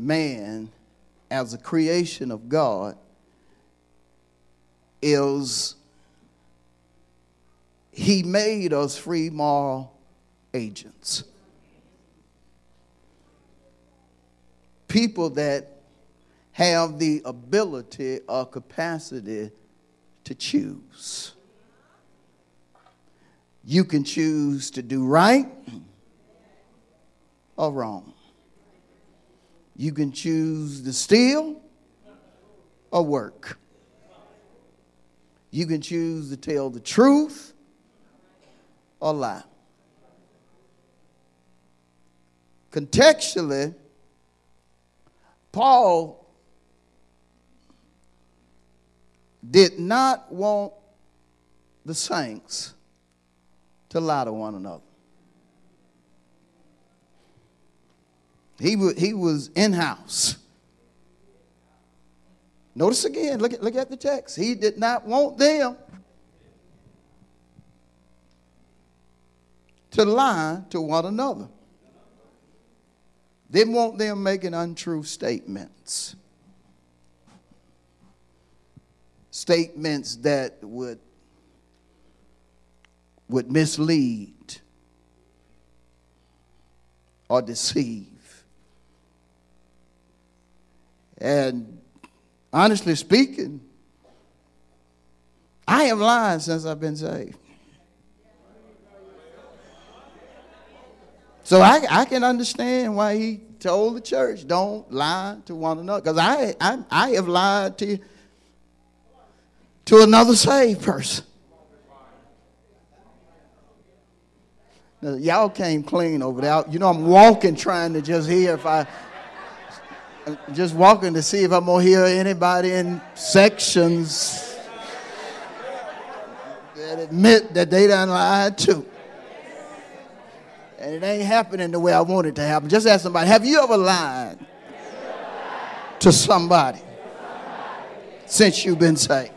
man as a creation of God is he made us free moral agents. People that have the ability or capacity to choose. You can choose to do right or wrong. You can choose to steal or work. You can choose to tell the truth or lie. Contextually, Paul did not want the saints to lie to one another. He, was, he was in house. Notice again, look at, look at the text. He did not want them to lie to one another. Didn't want them making untrue statements. Statements that would, would mislead or deceive. And honestly speaking, I have lied since I've been saved. So I, I can understand why he told the church, don't lie to one another. Because I, I, I have lied to, to another saved person. Now, y'all came clean over there. You know, I'm walking trying to just hear if I just walking to see if I'm going to hear anybody in sections that admit that they done lied too. And it ain't happening the way I want it to happen. Just ask somebody, have you ever lied to somebody since you've been saved?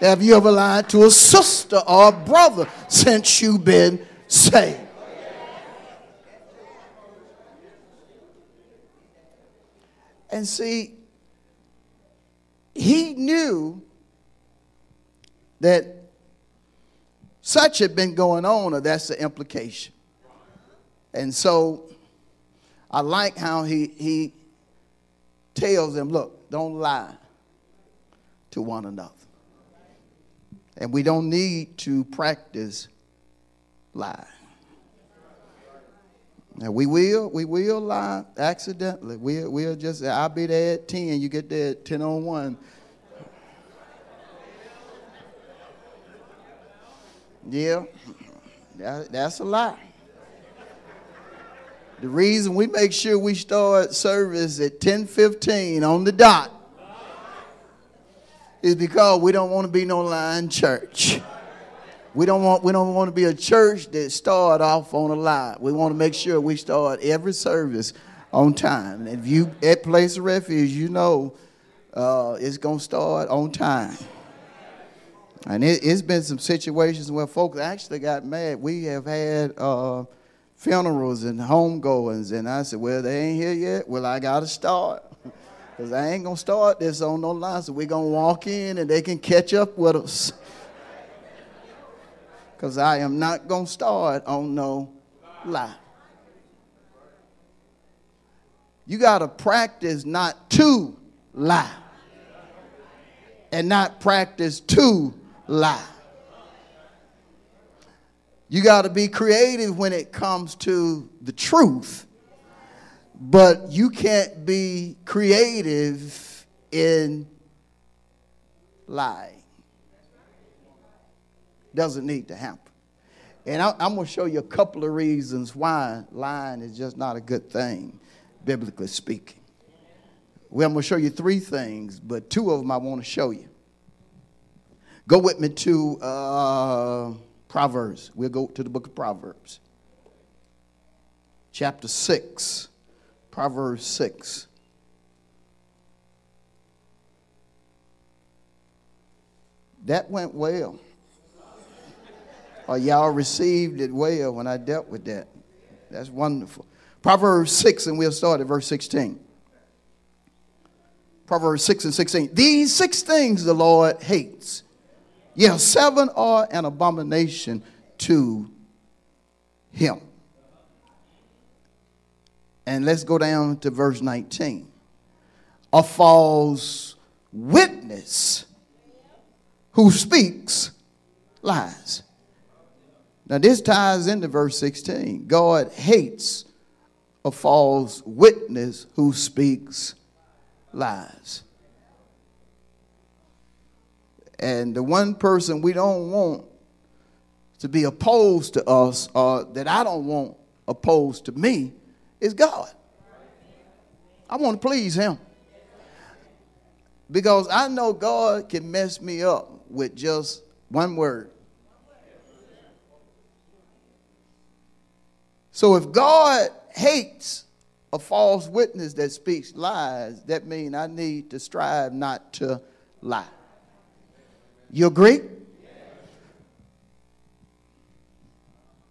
Have you ever lied to a sister or a brother since you've been saved? And see, he knew that such had been going on, or that's the implication. And so I like how he, he tells them, look, don't lie to one another. And we don't need to practice lying. Now we will, we will lie accidentally. We'll, we'll just, I'll be there at 10, you get there at 10 on 1. Yeah, that, that's a lie. The reason we make sure we start service at 10:15 on the dot is because we don't want to be no lying church. We don't want we don't want to be a church that start off on a lie. We want to make sure we start every service on time. And if you at Place of Refuge, you know uh, it's gonna start on time. And it, has been some situations where folks actually got mad. We have had uh, funerals and homegoings, and I said, "Well, they ain't here yet. Well, I gotta start." Because I ain't going to start this on no line. So we're going to walk in and they can catch up with us because I am not going to start on no lie. You got to practice not to lie and not practice to lie. You got to be creative when it comes to the truth, but you can't be creative in lying doesn't need to happen. And I, am going to show you a couple of reasons why lying is just not a good thing, biblically speaking. Well, I'm going to show you three things, but two of them I want to show you. Go with me to uh, Proverbs. We'll go to the book of Proverbs, chapter 6. Proverbs 6. That went well. Or y'all received it well when I dealt with that. That's wonderful. Proverbs 6, and we'll start at verse 16. Proverbs 6 and 16. These six things the Lord hates. Yeah, seven are an abomination to him. And let's go down to verse 19. A false witness who speaks lies. Now, this ties into verse 16. God hates a false witness who speaks lies. And the one person we don't want to be opposed to us, or that I don't want opposed to me, is God. I want to please Him. Because I know God can mess me up with just one word. So if God hates a false witness that speaks lies, that means I need to strive not to lie. You agree?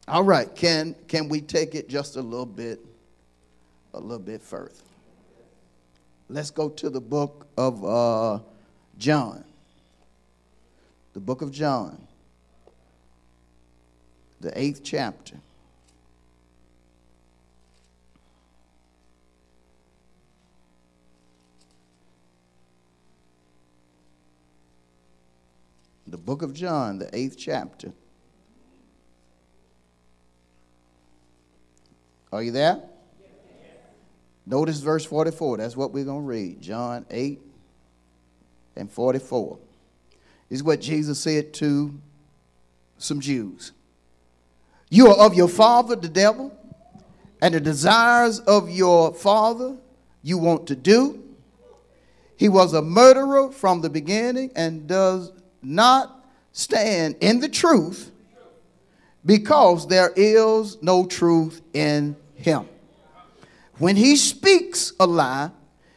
All right, can can we take it just a little bit a little bit further? Let's go to the book of uh, John. The book of John, the eighth chapter. The book of John, the eighth chapter. Are you there? Notice verse 44. That's what we're going to read. John 8 and 44. This is what Jesus said to some Jews. You are of your father, the devil, and the desires of your father you want to do. He was a murderer from the beginning and does not stand in the truth because there is no truth in him. When he speaks a lie,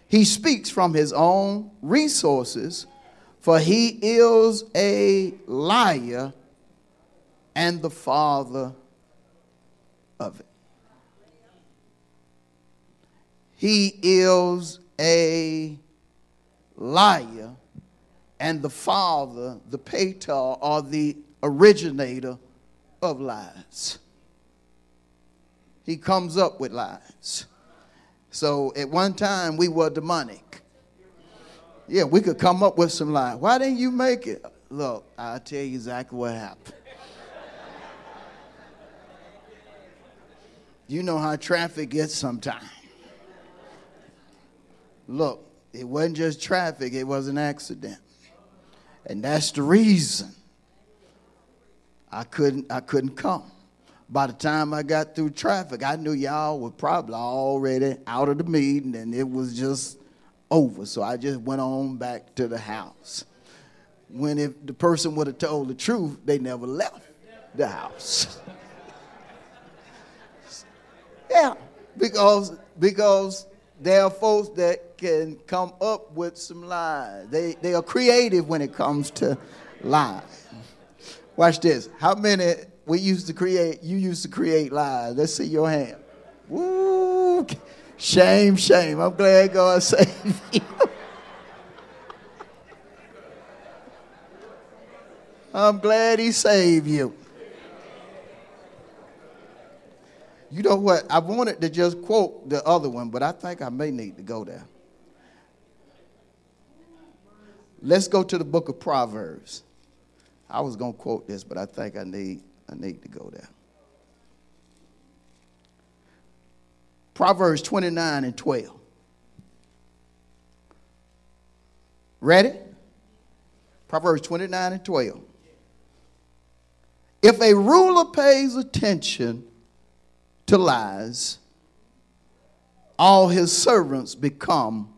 he speaks from his own resources, for he is a liar and the father of it. He is a liar and the father, the pater, or the originator of lies. He comes up with lies. So at one time we were demonic. Yeah, we could come up with some lies. Why didn't you make it? Look, I'll tell you exactly what happened. You know how traffic gets sometimes. Look, it wasn't just traffic, it was an accident. And that's the reason I couldn't I couldn't come. By the time I got through traffic, I knew y'all were probably already out of the meeting and it was just over. So I just went on back to the house. When if the person would have told the truth, they never left the house. yeah, because because there are folks that can come up with some lies. They, they are creative when it comes to lies. Watch this. How many we used to create, you used to create lies? Let's see your hand. Woo! Shame, shame. I'm glad God saved you. I'm glad he saved you. You know what? I wanted to just quote the other one, but I think I may need to go there. Let's go to the book of Proverbs. I was going to quote this, but I think I need, I need to go there. Proverbs 29 and 12. Ready? Proverbs 29 and 12. If a ruler pays attention to lies, all his servants become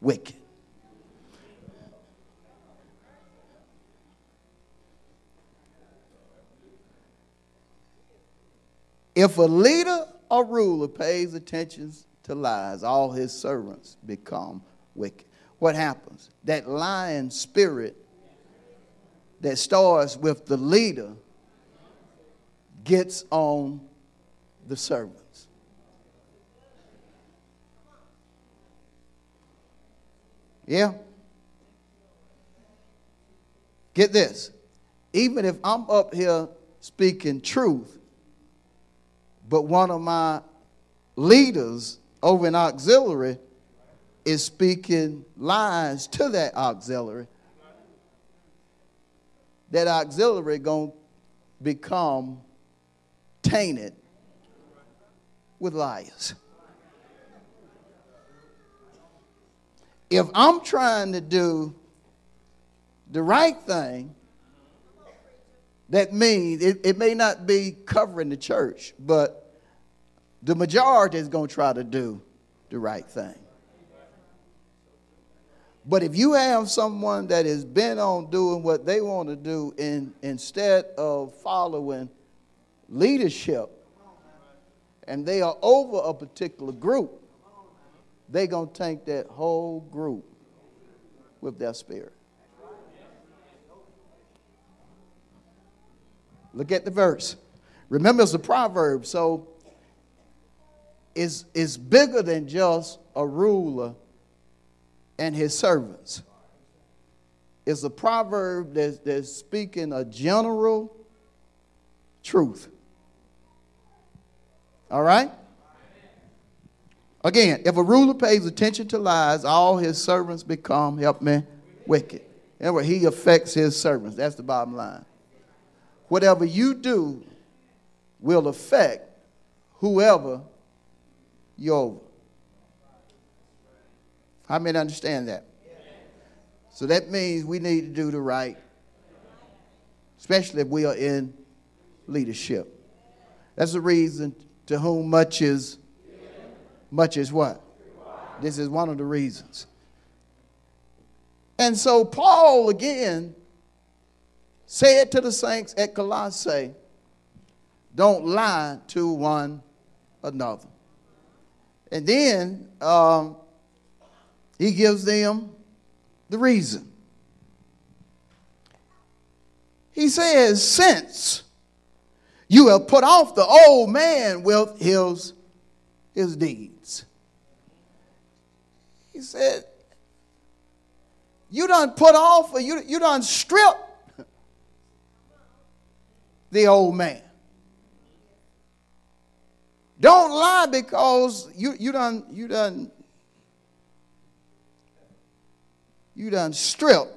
wicked. If a leader or ruler pays attention to lies, all his servants become wicked. What happens? That lying spirit that starts with the leader gets on the servants. Yeah? Get this. Even if I'm up here speaking truth, but one of my leaders over in auxiliary is speaking lies to that auxiliary. That auxiliary going to become tainted with liars. If I'm trying to do the right thing, that means it, it may not be covering the church, but the majority is going to try to do the right thing. But if you have someone that is bent on doing what they want to do in, instead of following leadership, and they are over a particular group, they're going to take that whole group with their spirit. Look at the verse. Remember, it's a proverb, so it's, it's bigger than just a ruler and his servants. It's a proverb that's, that's speaking a general truth. All right? Again, if a ruler pays attention to lies, all his servants become, help me, wicked. Anyway, he affects his servants. That's the bottom line whatever you do will affect whoever you're over. How many understand that? So that means we need to do the right, especially if we are in leadership. That's the reason to whom much is much is what? This is one of the reasons. And so Paul again said to the saints at Colossae. Don't lie to one another. And then um, he gives them the reason. He says, Since you have put off the old man with his, his deeds. He said, You done put off, or you, you done stripped the old man. Don't lie because you, you done you done you done stripped,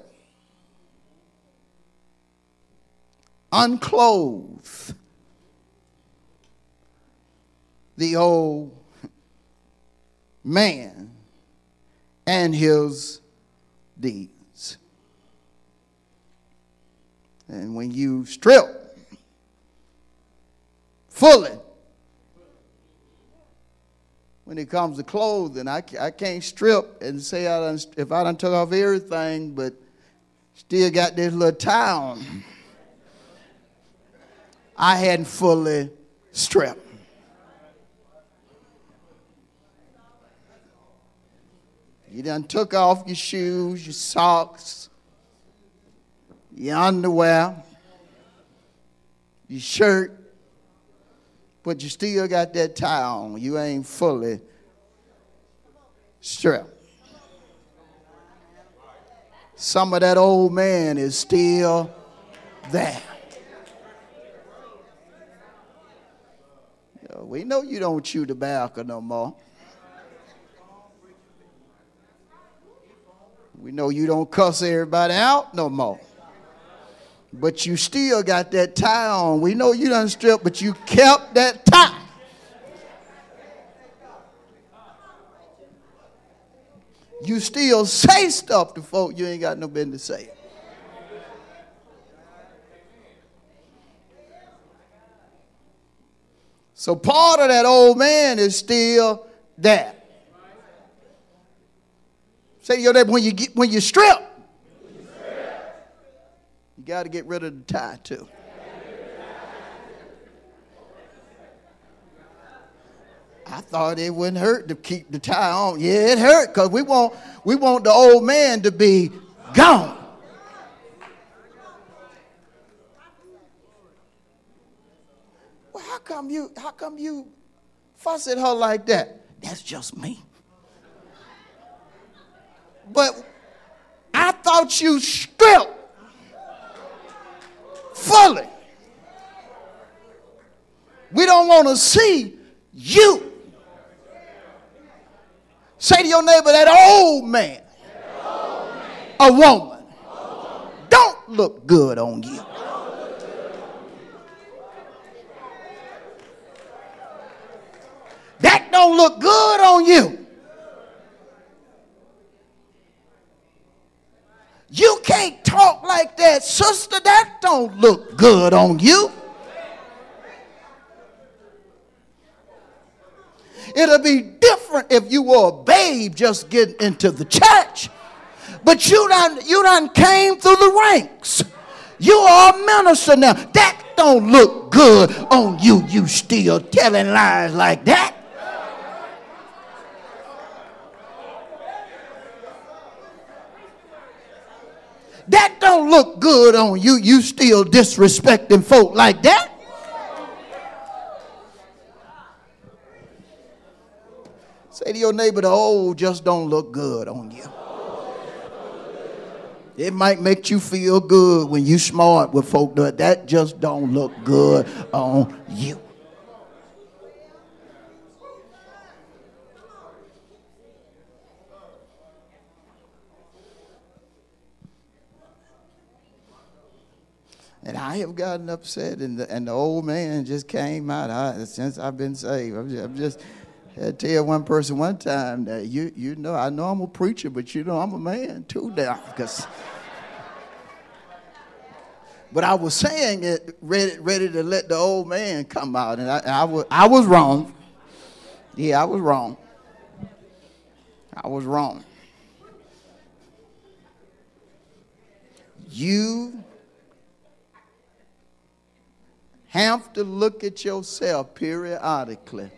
unclothed the old man and his deeds. And when you strip fully. When it comes to clothing, I, I can't strip and say I done, if I done took off everything, but still got this little tie I hadn't fully stripped. You done took off your shoes, your socks, your underwear, your shirt, but you still got that tie on. You ain't fully stripped. Some of that old man is still there. We know you don't chew tobacco no more. We know you don't cuss everybody out no more but you still got that tie on. We know you done stripped, but you kept that tie. You still say stuff to folk you ain't got no business say. So part of that old man is still there. Say to your neighbor, when you get when you strip, you got to get rid of the tie too. I thought it wouldn't hurt to keep the tie on. Yeah, it hurt because we want we want the old man to be gone. Well, how come you how come you fuss at her like that? That's just me. But I thought you stripped fully. We don't want to see you. Say to your neighbor, that old man, a woman, don't look good on you. That don't look good on you. You can't talk like that, sister. That don't look good on you. It'll be different if you were a babe just getting into the church. But you done, you done came through the ranks. You are a minister now. That don't look good on you. You still telling lies like that. That don't look good on you. You still disrespecting folk like that. Say to your neighbor, the old just don't look good on you. It might make you feel good when you smart with folk, but that just don't look good on you. And I have gotten upset, and the, and the old man just came out. I, since I've been saved, I'm just, I'm just I tell one person one time that you you know I know I'm a preacher, but you know I'm a man too now because. But I was saying it ready, ready to let the old man come out, and I, I, was, I was wrong. Yeah, I was wrong. I was wrong. You have to look at yourself periodically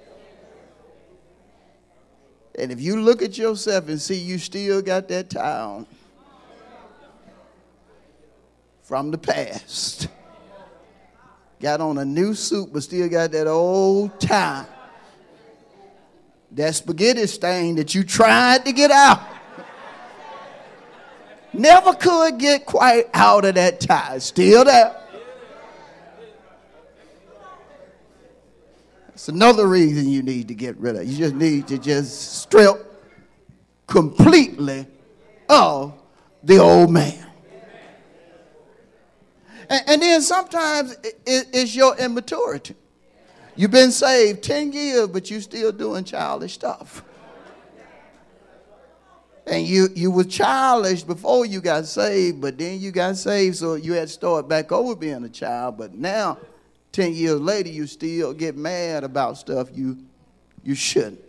and if you look at yourself and see you still got that tie from the past, got on a new suit but still got that old tie, that spaghetti stain that you tried to get out, never could get quite out of that tie, still there. It's another reason you need to get rid of. You just need to just strip completely of the old man. And, and then sometimes it, it's your immaturity. You've been saved 10 years, but you're still doing childish stuff. And you, you were childish before you got saved, but then you got saved, so you had to start back over being a child. But now 10 years later, you still get mad about stuff you, you shouldn't.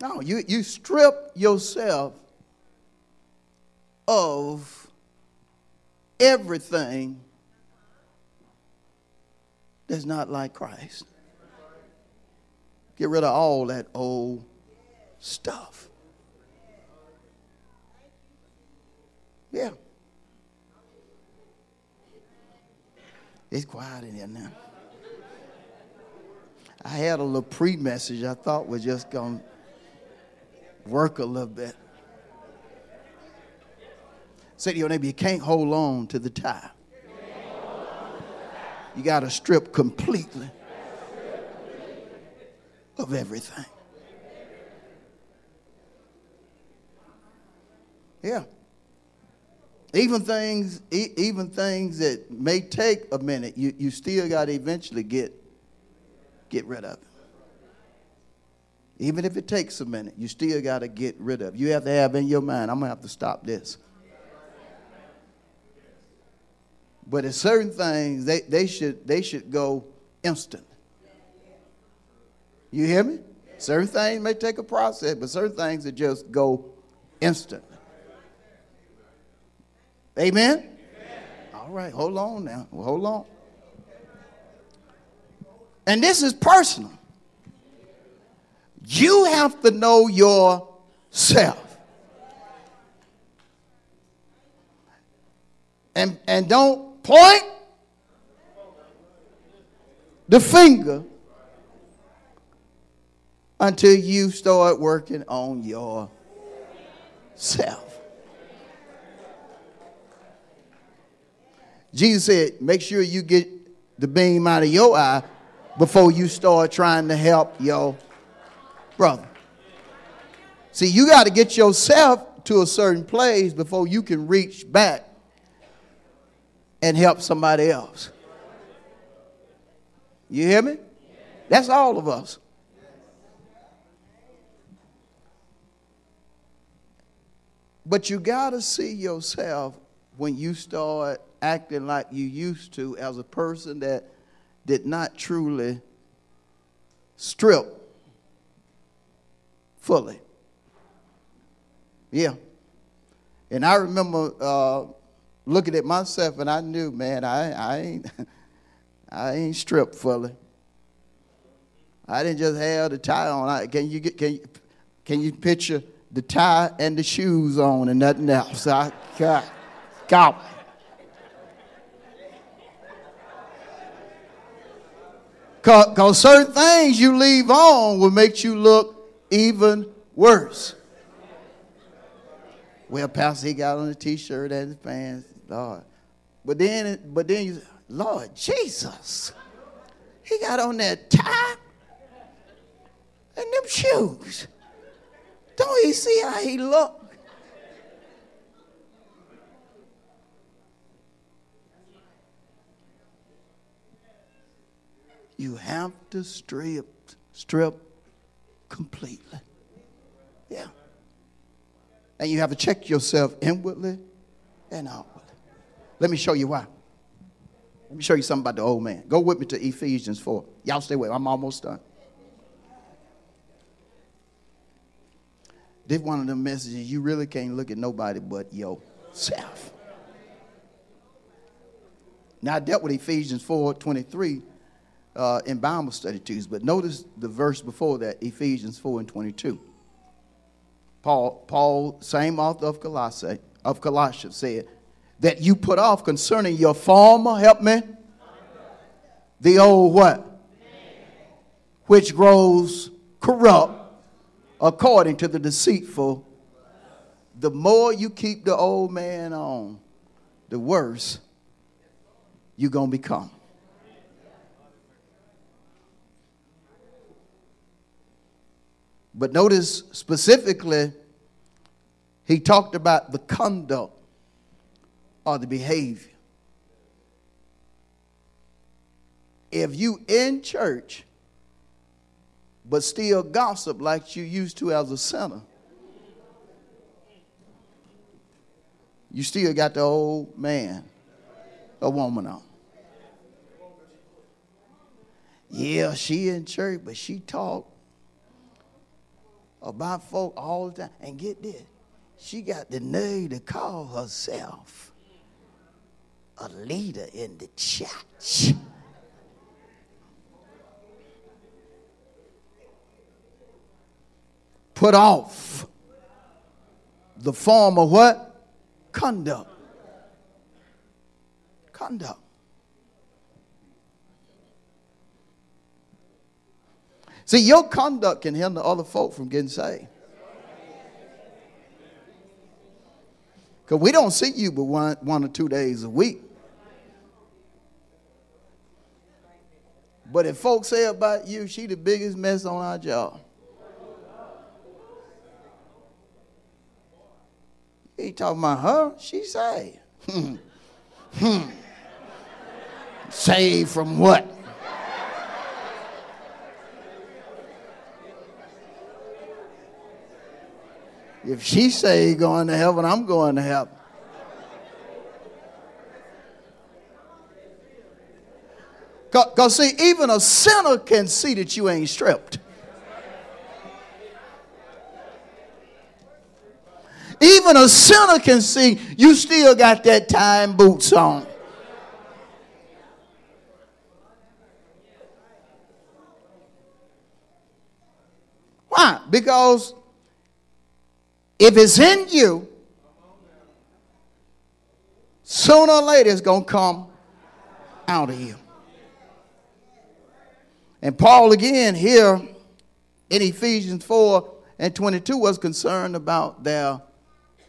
No, you, you strip yourself of everything that's not like Christ. Get rid of all that old stuff. Yeah. It's quiet in here now. I had a little pre message I thought was just going to work a little bit. Say to your neighbor, you can't hold on to the tie. You got to strip completely of everything. Yeah. Even things, even things that may take a minute, you, you still got to eventually get, get rid of it. Even if it takes a minute, you still got to get rid of. You have to have in your mind, I'm going to have to stop this. But at certain things, they, they, should, they should go instant. You hear me? Certain things may take a process, but certain things that just go instant. Amen? All right, hold on now. Hold on. And this is personal. You have to know yourself. And, and don't point the finger until you start working on yourself. Jesus said, make sure you get the beam out of your eye before you start trying to help your brother. See, you got to get yourself to a certain place before you can reach back and help somebody else. You hear me? That's all of us. But you got to see yourself when you start acting like you used to as a person that did not truly strip fully. Yeah. And I remember uh, looking at myself and I knew, man, I, I ain't I ain't stripped fully. I didn't just have the tie on. I, can you get can you, can you picture the tie and the shoes on and nothing else? I got got Because certain things you leave on will make you look even worse. Well, Pastor, he got on a t-shirt and his pants, Lord. But then, but then you, Lord Jesus, he got on that tie and them shoes. Don't you see how he look? You have to strip, strip completely. Yeah. And you have to check yourself inwardly and outwardly. Let me show you why. Let me show you something about the old man. Go with me to Ephesians 4. Y'all stay with me. I'm almost done. This one of the messages you really can't look at nobody but yourself. Now I dealt with Ephesians 4 23 uh, in Bible study Tuesday, but notice the verse before that, Ephesians 4 and 22. Paul, Paul, same author of Colossae, of Colossians, said that you put off concerning your former, help me, the old what? Which grows corrupt according to the deceitful. The more you keep the old man on, the worse you're going to become. But notice specifically, he talked about the conduct or the behavior. If you in church but still gossip like you used to as a sinner, you still got the old man a woman on. Yeah, she in church, but she talk about folk all the time. And get this, she got the nerve to call herself a leader in the church. Put off the form of what? Conduct. Conduct. See, your conduct can hinder other folk from getting saved. Because we don't see you but one, one or two days a week. But if folks say about you, she the biggest mess on our job. He talking about her, she saved. Hmm. Hmm. saved from what? If she say going to heaven, I'm going to heaven. Because, see, even a sinner can see that you ain't stripped. Even a sinner can see you still got that time boots on. Why? Because if it's in you, sooner or later it's going to come out of you. And Paul, again, here in Ephesians 4 and 22, was concerned about their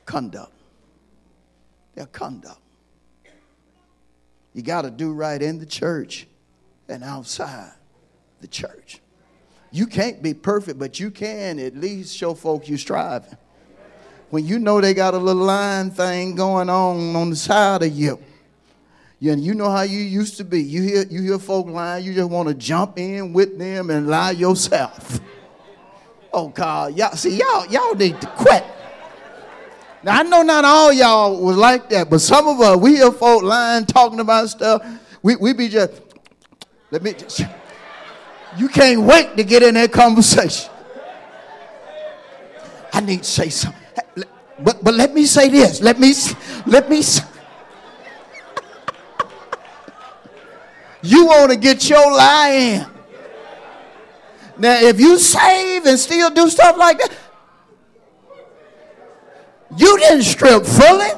conduct. Their conduct. You got to do right in the church and outside the church. You can't be perfect, but you can at least show folks you striving. When you know they got a little line thing going on on the side of you, you, you know how you used to be. You hear, you hear folk lying, you just want to jump in with them and lie yourself. Oh God, y'all see y'all y'all need to quit. Now I know not all y'all was like that, but some of us we hear folk lying, talking about stuff. We we be just let me just you can't wait to get in that conversation. I need to say something. But, but let me say this. Let me, let me. You want to get your lie in. Now, if you save and still do stuff like that, you didn't strip fully.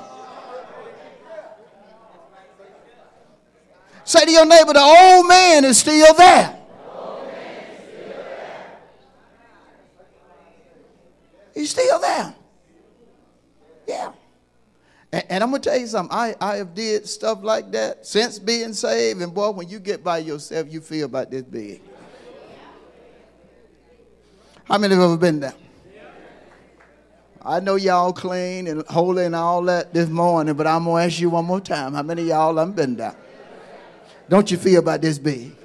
Say to your neighbor, the old man is still there. He's still there. Yeah. And, and, I'm gonna tell you something. I, I have did stuff like that since being saved. And boy, when you get by yourself, you feel about this big. How many have ever been there? I know y'all clean and holy and all that this morning, but I'm gonna ask you one more time. How many of y'all have been there? Don't you feel about this big?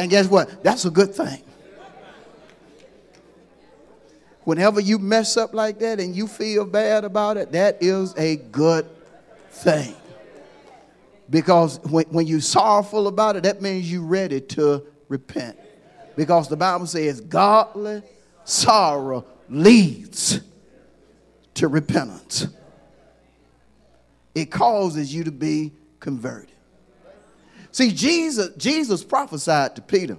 And guess what? That's a good thing. Whenever you mess up like that and you feel bad about it, that is a good thing. Because when, when you're sorrowful about it, that means you're ready to repent. Because the Bible says godly sorrow leads to repentance. It causes you to be converted. See, Jesus, Jesus prophesied to Peter.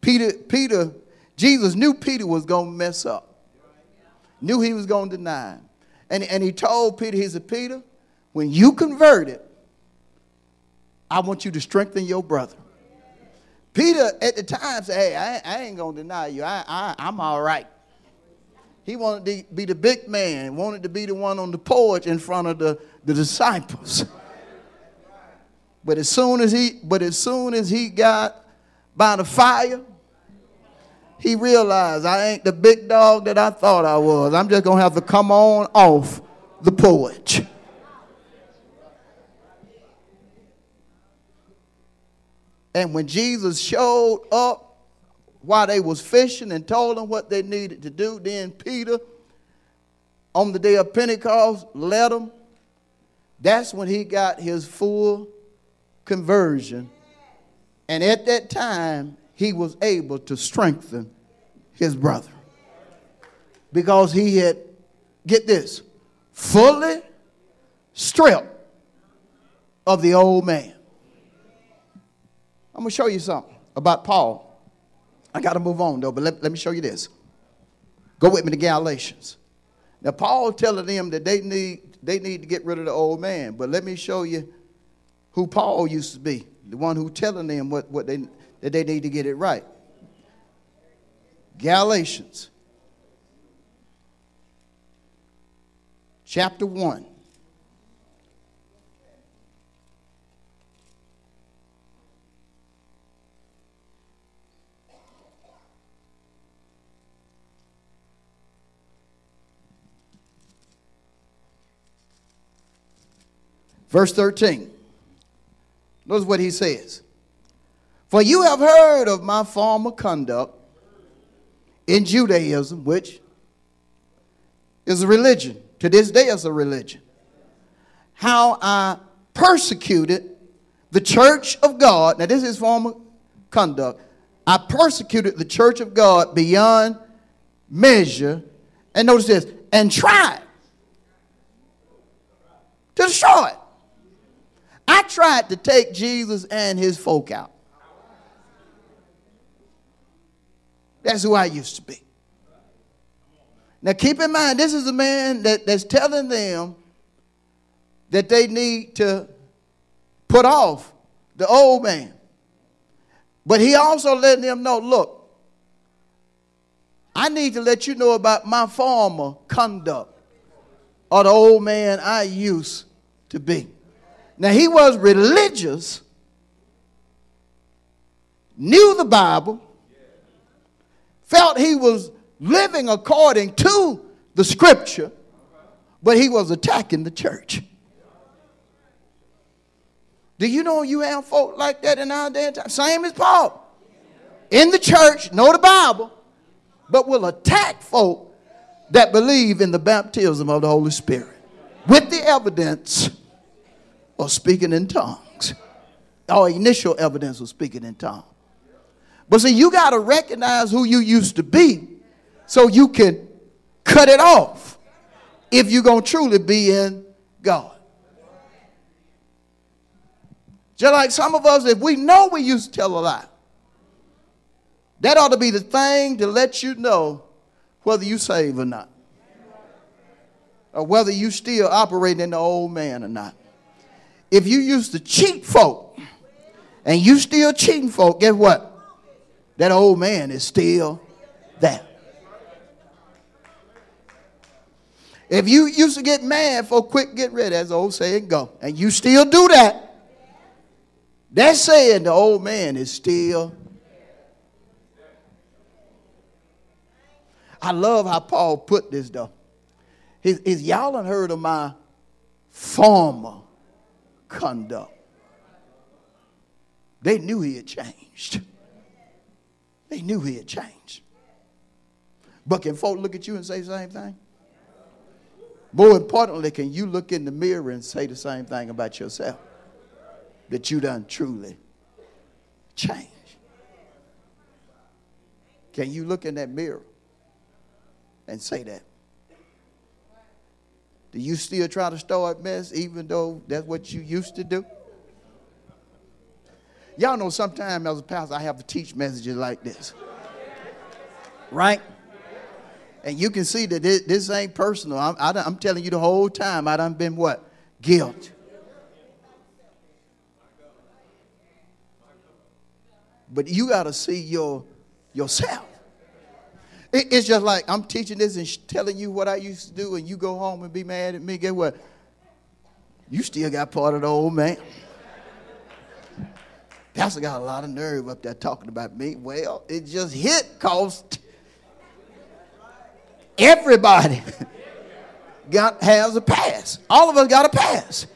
Peter, Peter, Jesus knew Peter was going to mess up knew he was going to deny him. And, and he told Peter, he said, Peter, when you converted, I want you to strengthen your brother. Peter at the time said, hey, I, I ain't going to deny you. I, I, I'm all right. He wanted to be the big man, wanted to be the one on the porch in front of the, the disciples. But as soon as he, but as soon as he got by the fire, he realized I ain't the big dog that I thought I was. I'm just going to have to come on off the porch. And when Jesus showed up while they was fishing and told them what they needed to do, then Peter, on the day of Pentecost, led them. That's when he got his full conversion. And at that time, he was able to strengthen his brother. Because he had, get this, fully stripped of the old man. I'm going to show you something about Paul. I got to move on though, but let, let me show you this. Go with me to Galatians. Now, Paul telling them that they need, they need to get rid of the old man, but let me show you who Paul used to be, the one who telling them what, what they, that they need to get it right. Galatians chapter 1. Verse 13. Notice what he says. For you have heard of my former conduct in Judaism, which is a religion. To this day, it's a religion. How I persecuted the church of God. Now, this is former conduct. I persecuted the church of God beyond measure. And notice this, and tried to destroy it. I tried to take Jesus and his folk out. That's who I used to be. Now keep in mind, this is a man that, that's telling them that they need to put off the old man. But he also letting them know, look, I need to let you know about my former conduct or the old man I used to be. Now he was religious, knew the Bible, felt he was living according to the scripture, but he was attacking the church. Do you know you have folk like that in our day and time? Same as Paul. In the church, know the Bible, but will attack folk that believe in the baptism of the Holy Spirit with the evidence of speaking in tongues. Or initial evidence of speaking in tongues. But see, you got to recognize who you used to be so you can cut it off if you're going to truly be in God. Just like some of us, if we know we used to tell a lie, that ought to be the thing to let you know whether you save or not. Or whether you still operating in the old man or not. If you used to cheat folk and you still cheating folk, guess what? That old man is still there. If you used to get mad for quick get ready, as the old saying go, and you still do that, that's saying the old man is still. I love how Paul put this though. Is, is y'all done heard of my former conduct? They knew he had changed. They knew he had changed. But can folk look at you and say the same thing? More importantly, can you look in the mirror and say the same thing about yourself? That you done truly changed. Can you look in that mirror and say that? Do you still try to start mess even though that's what you used to do? Y'all know sometimes as a pastor I have to teach messages like this. Right? And you can see that this, this ain't personal. I'm, I, am telling you the whole time I done been what? Guilt. But you got to see your yourself. It, it's just like I'm teaching this and telling you what I used to do, and you go home and be mad at me. Get what? You still got part of the old man. Pastor got a lot of nerve up there talking about me. Well, it just hit cost Everybody got has a pass. All of us got a pass.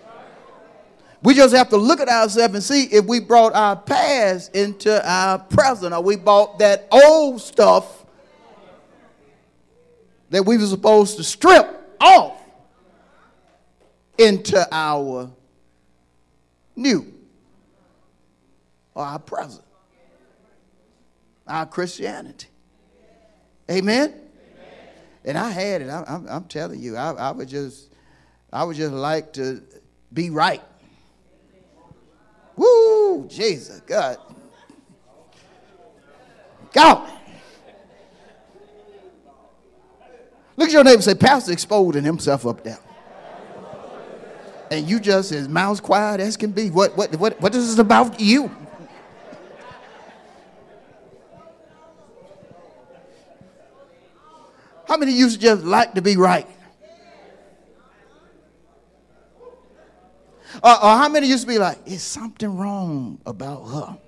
We just have to look at ourselves and see if we brought our past into our present or we brought that old stuff that we were supposed to strip off into our new or our present, our Christianity. Amen? And I had it. I'm, I'm telling you, I, I would just, I would just like to be right. Woo, Jesus, God. God. Look at your neighbor and say, Pastor exposing himself up there. And you just as mouth quiet as can be. What, what, what, what is this about you? How many of you just like to be right? Or, or how many used to be like, is something wrong about her?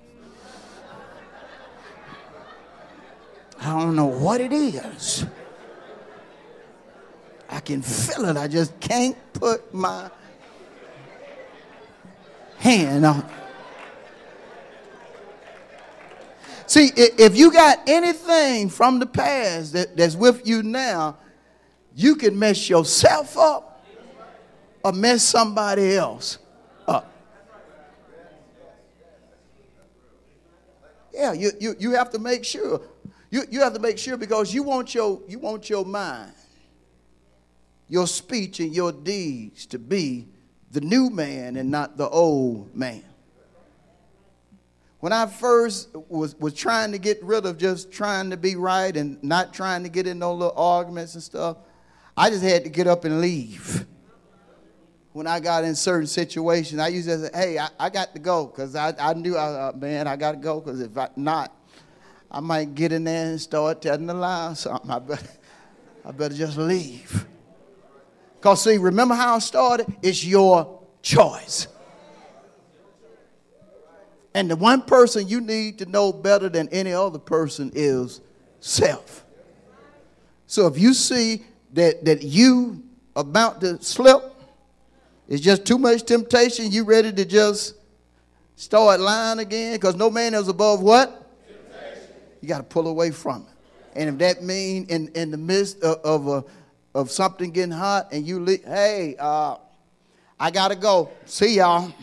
I don't know what it is. I can feel it. I just can't put my hand on See, if you got anything from the past that, that's with you now, you can mess yourself up or mess somebody else up. Yeah, you, you, you have to make sure. You, you have to make sure because you want your you want your mind, your speech and your deeds to be the new man and not the old man. When I first was, was trying to get rid of just trying to be right and not trying to get in no little arguments and stuff, I just had to get up and leave. When I got in certain situations, I used to say, hey, I, I got to go because I, I knew, I, uh, man, I got to go because if I not, I might get in there and start telling a lie or something. I better, I better just leave. Because, see, remember how I started? It's your choice. And the one person you need to know better than any other person is self. So if you see that, that you about to slip, it's just too much temptation, you ready to just start lying again? Because no man is above what? Temptation. You got to pull away from it. And if that mean in, in the midst of, of, a, of something getting hot and you leave, hey, uh, I got to go. See y'all.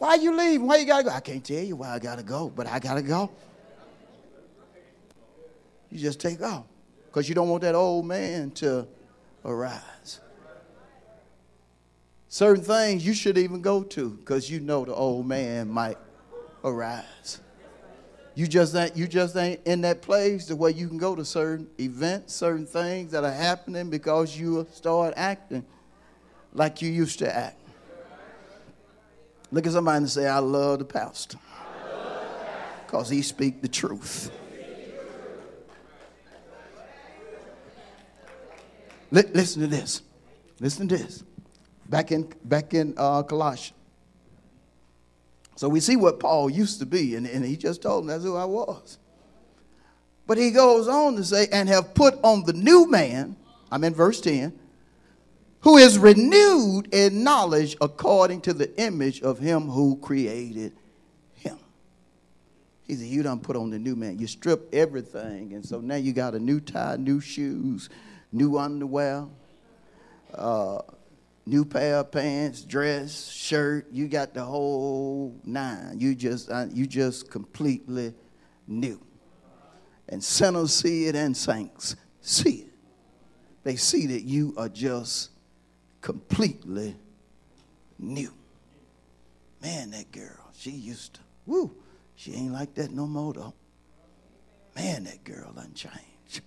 Why you leaving? Why you gotta go? I can't tell you why I gotta go, but I gotta go. You just take off. Because you don't want that old man to arise. Certain things you should even go to because you know the old man might arise. You just ain't you just ain't in that place the way you can go to certain events, certain things that are happening because you start acting like you used to act. Look at somebody and say, I love the pastor. Because he speak the truth. listen to this. Listen to this. Back in, back in uh, Colossians. So we see what Paul used to be, and, and he just told them that's who I was. But he goes on to say, and have put on the new man, I'm in verse 10, who is renewed in knowledge according to the image of him who created him. He said, You done put on the new man. You strip everything. And so now you got a new tie, new shoes, new underwear, uh, new pair of pants, dress, shirt. You got the whole nine. You just, uh, you just completely new. And sinners see it and saints see it. They see that you are just completely new. Man, that girl, she used to, woo, she ain't like that no more though. Man, that girl unchanged.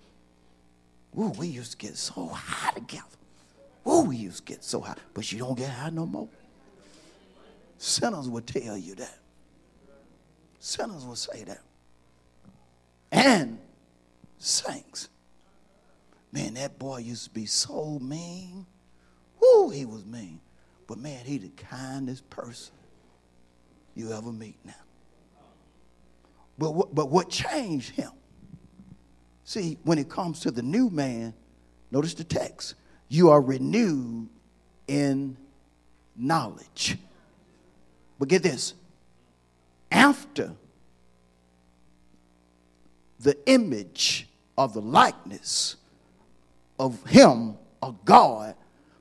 Woo, we used to get so high together. Woo, we used to get so high, but you don't get high no more. Sinners will tell you that. Sinners will say that. And saints. Man, that boy used to be so mean. Whoo, he was mean. But man, he the kindest person you ever meet now. But what, but what changed him? See, when it comes to the new man, notice the text. You are renewed in knowledge. But get this after the image of the likeness of him, of God,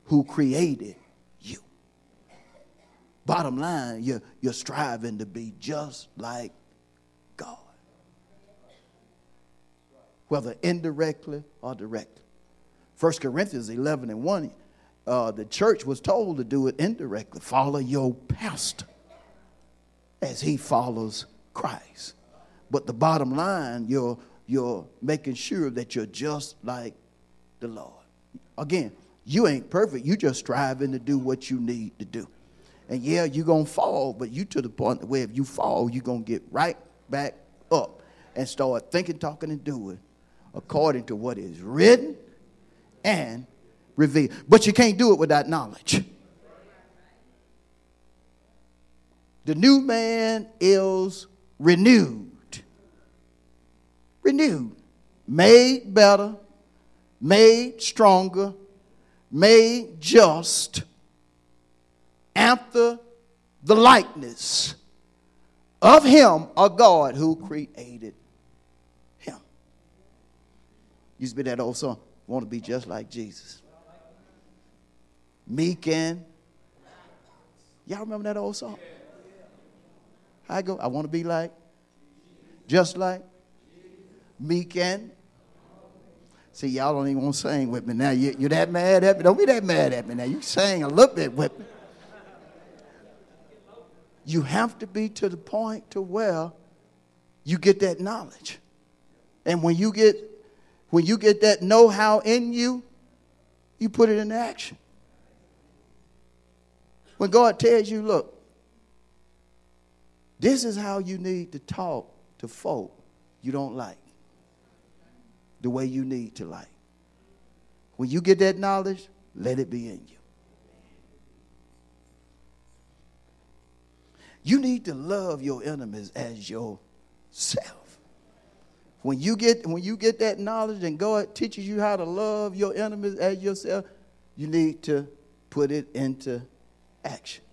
who created you. Bottom line, you're, you're striving to be just like God. Whether indirectly or directly. 1 Corinthians 11 and 1, uh, the church was told to do it indirectly. Follow your pastor as he follows Christ. But the bottom line, you're, you're making sure that you're just like the Lord. Again, you ain't perfect. You just striving to do what you need to do. And yeah, you're going to fall, but you to the point where if you fall, you're going to get right back up and start thinking, talking, and doing according to what is written and revealed. But you can't do it without knowledge. The new man is renewed. Renewed. Made better, made stronger, made just after the likeness of him a God who created him. Used to be that old song, want to be just like Jesus. Meek and y'all remember that old song? I go, I want to be like just like meek and. See, y'all don't even want to sing with me now. You, you're that mad at me. Don't be that mad at me now. You sing a little bit with me. You have to be to the point to where you get that knowledge. And when you get when you get that know-how in you, you put it into action. When God tells you, look, this is how you need to talk to folk you don't like, the way you need to like. When you get that knowledge, let it be in you. You need to love your enemies as yourself. When you get when you get that knowledge and God teaches you how to love your enemies as yourself, you need to put it into action.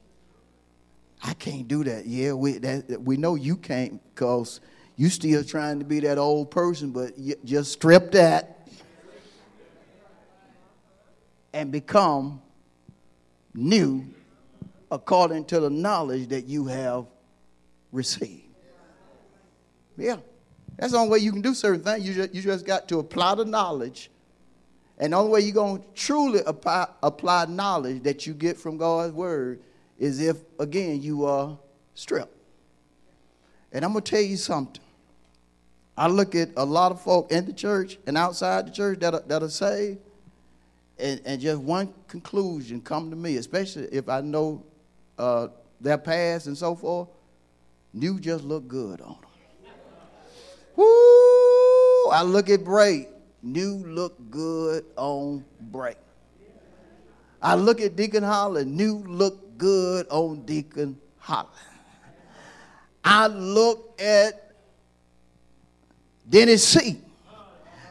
I can't do that. Yeah, we that, we know you can't because you still trying to be that old person, but just strip that and become new according to the knowledge that you have received. Yeah. That's the only way you can do certain things. You just, you just got to apply the knowledge. And the only way you're going to truly apply, apply knowledge that you get from God's word is if, again, you are stripped. And I'm going to tell you something. I look at a lot of folk in the church and outside the church that are, that are saved, and, and just one conclusion come to me, especially if I know uh, their past and so forth. New just look good on them. Woo! I look at Bray. New look good on Bray. I look at Deacon Holland. New look good on Deacon Holland. I look at Dennis C.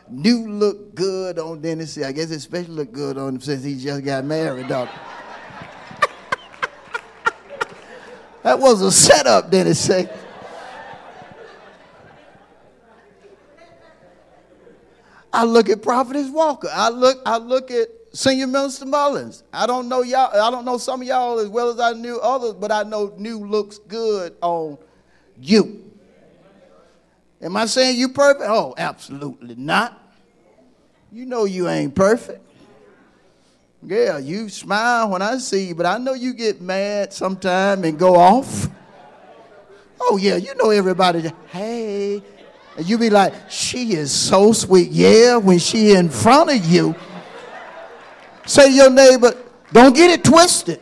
New look good on Dennis C. I guess it especially look good on him since he just got married, dog. that was a setup, Dennis C. I look at Prophetess Walker. I look, I look at Senior Minister Mullins. I don't know y'all, I don't know some of y'all as well as I knew others, but I know new looks good on you. Am I saying you perfect? Oh, absolutely not. You know you ain't perfect. Yeah, you smile when I see you, but I know you get mad sometime and go off. Oh yeah, you know everybody. Hey, and you be like, she is so sweet. Yeah, when she in front of you. Say your neighbor, don't get it twisted.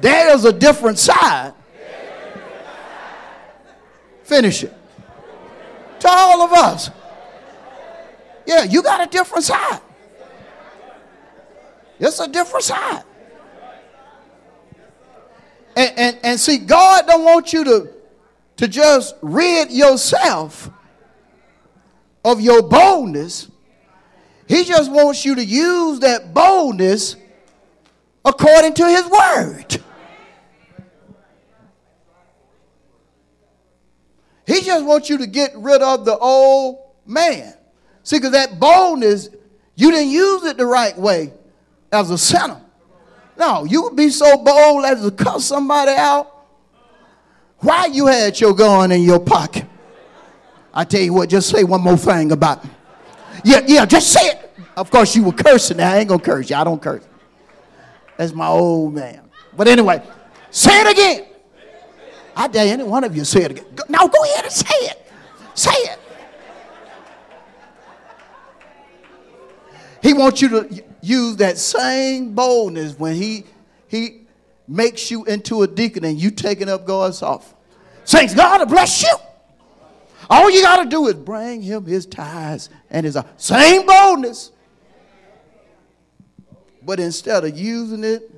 There's a different side. Finish it. To all of us. Yeah, you got a different side. It's a different side. And, and, and see, God don't want you to to just rid yourself of your boldness. He just wants you to use that boldness according to his word. He just wants you to get rid of the old man. See, because that boldness, you didn't use it the right way as a sinner. No, you would be so bold as to cuss somebody out why you had your gun in your pocket? I tell you what, just say one more thing about it. Yeah, yeah, just say it. Of course, you were cursing. Now I ain't gonna curse you. I don't curse. That's my old man. But anyway, say it again. I dare any one of you say it again. Now go ahead and say it. Say it. He wants you to use that same boldness when he he makes you into a deacon and you taking up God's office. Saints, God will bless you. All you got to do is bring him his tithes and his same boldness. But instead of using it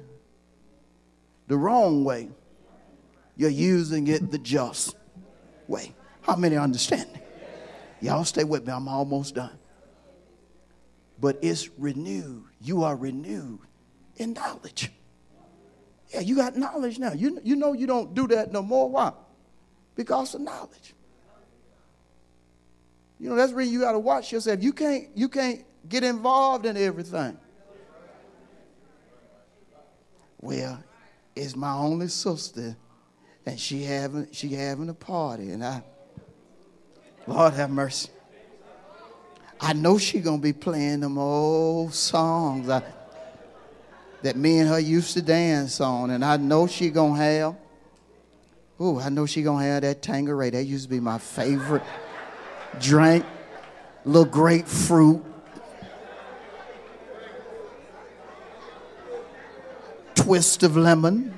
the wrong way, you're using it the just way. How many understand? Y'all stay with me. I'm almost done. But it's renewed. You are renewed in knowledge. Yeah, you got knowledge now. You, you know you don't do that no more. Why? because of knowledge. You know, that's where you got to watch yourself. You can't, you can't get involved in everything. Well, it's my only sister, and she having she having a party, and I Lord have mercy. I know she gonna be playing them old songs I, that me and her used to dance on, and I know she gonna have. Oh, I know she gonna have that Tanqueray. That used to be my favorite drink. Little grapefruit. Twist of lemon.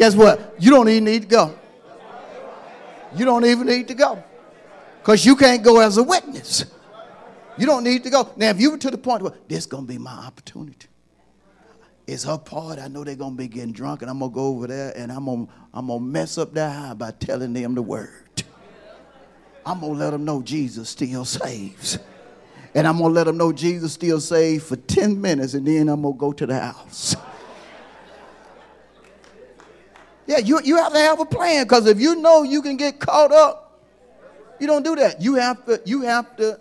Guess what? You don't even need to go. You don't even need to go. Because you can't go as a witness. You don't need to go. Now, if you were to the point where this is going to be my opportunity. It's her part. I know they're going to be getting drunk, and I'm going to go over there and I'm going to I'm gonna mess up their high by telling them the word. I'm going to let them know Jesus still saves. And I'm going to let them know Jesus still saves for 10 minutes, and then I'm going to go to the house. Yeah, you, you have to have a plan because if you know you can get caught up you don't do that. You have to, you have to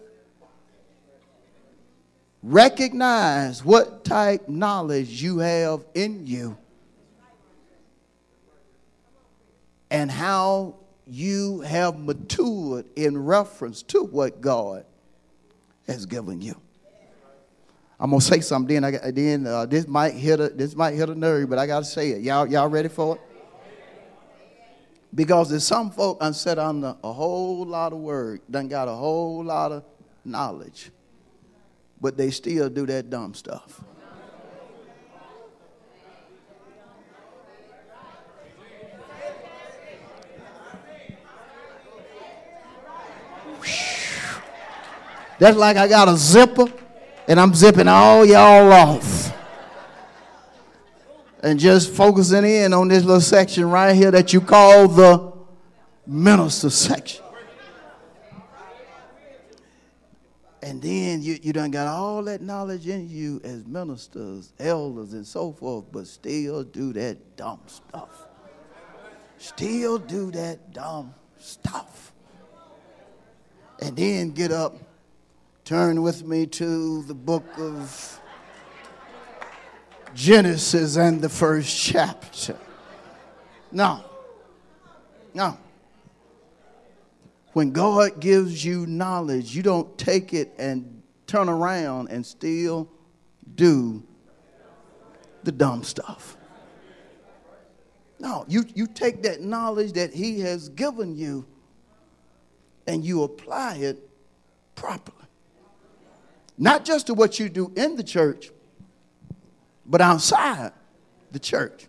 recognize what type knowledge you have in you and how you have matured in reference to what God has given you. I'm gonna say something. Then, I, then uh, this might hit a this might hit a nerve, but I gotta say it. Y'all y'all ready for it? Because there's some folk I'm set under a whole lot of word, done got a whole lot of knowledge, but they still do that dumb stuff. That's like I got a zipper and I'm zipping all y'all off and just focusing in on this little section right here that you call the minister section. And then you, you done got all that knowledge in you as ministers, elders, and so forth, but still do that dumb stuff. Still do that dumb stuff. And then get up, turn with me to the book of Genesis and the first chapter. No. No. When God gives you knowledge, you don't take it and turn around and still do the dumb stuff. No, you, you take that knowledge that He has given you and you apply it properly. Not just to what you do in the church, but outside the church.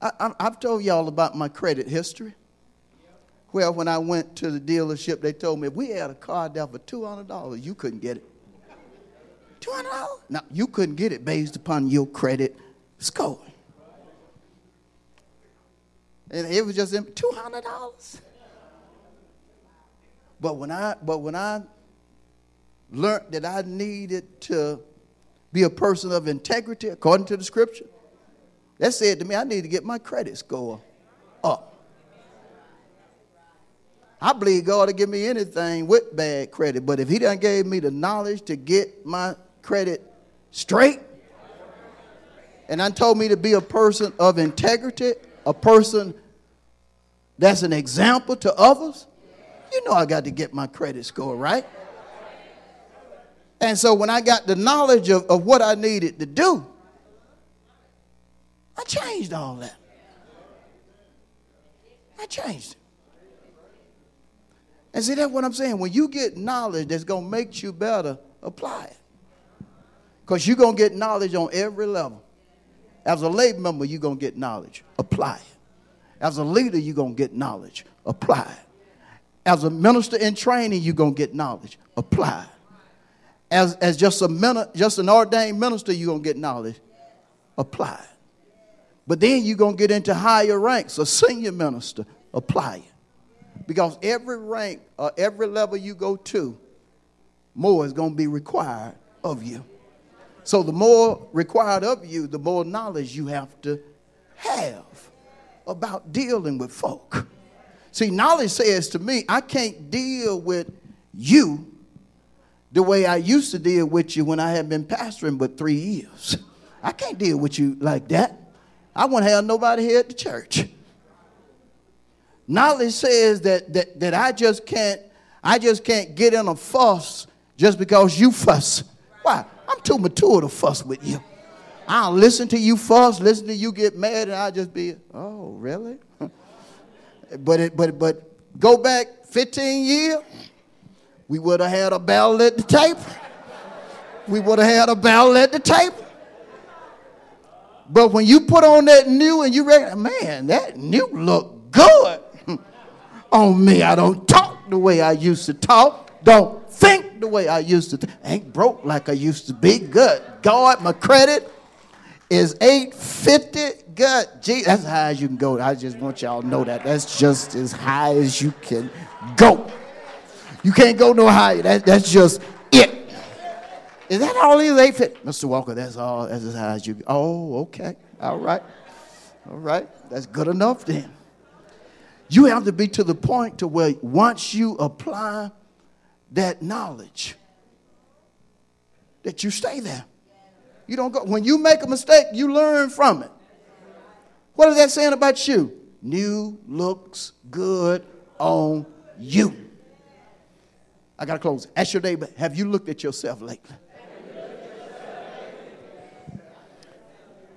I, have told y'all about my credit history. Well, when I went to the dealership, they told me if we had a car down for $200, you couldn't get it. $200? Now, you couldn't get it based upon your credit score. And it was just $200. But when I, but when I learned that I needed to be a person of integrity according to the scripture. That said to me, I need to get my credit score up. I believe God will give me anything with bad credit, but if He done gave me the knowledge to get my credit straight, and I told me to be a person of integrity, a person that's an example to others, you know I got to get my credit score right. And so when I got the knowledge of, of what I needed to do, I changed all that. I changed. And see, that's what I'm saying. When you get knowledge that's going to make you better, apply it. Because you're going to get knowledge on every level. As a lay member, you're going to get knowledge. Apply it. As a leader, you're going to get knowledge. Apply it. As a minister in training, you're going to get knowledge. Apply it as, as just, a just an ordained minister, you're going to get knowledge. Apply it. But then you're going to get into higher ranks, a senior minister. Apply it. Because every rank or every level you go to, more is going to be required of you. So the more required of you, the more knowledge you have to have about dealing with folk. See, knowledge says to me, I can't deal with you the way I used to deal with you when I had been pastoring but three years. I can't deal with you like that. I won't have nobody here at the church. Knowledge says that, that, that I just can't, I just can't get in a fuss just because you fuss. Why? I'm too mature to fuss with you. I'll listen to you fuss, listen to you get mad, and I'll just be, oh, really? but it, but but go back 15 years, we would have had a battle at the table. We would have had a battle at the table. But when you put on that new and you reckon, man, that new look good on me. I don't talk the way I used to talk. Don't think the way I used to. Ain't broke like I used to be. Good. God, my credit is 850. Good. Gee, that's as high as you can go. I just want y'all to know that. That's just as high as you can go. You can't go no higher. That, that's just it. Is that all these 850? Mr. Walker, that's all. That's as high as you. Oh, okay. All right. All right. That's good enough then. You have to be to the point to where once you apply that knowledge, that you stay there. You don't go. When you make a mistake, you learn from it. What is that saying about you? New looks good on you. I got to close. Ask your neighbor, have you looked at yourself lately?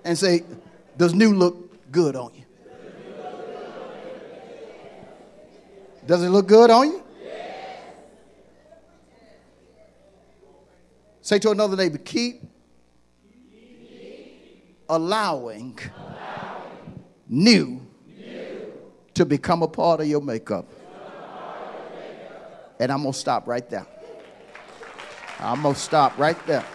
And say, does new look good on you? Does it look good on you? Say to another neighbor, keep, allowing, new, to become a part of your makeup. And I'm going to stop right there. I'm going to stop right there.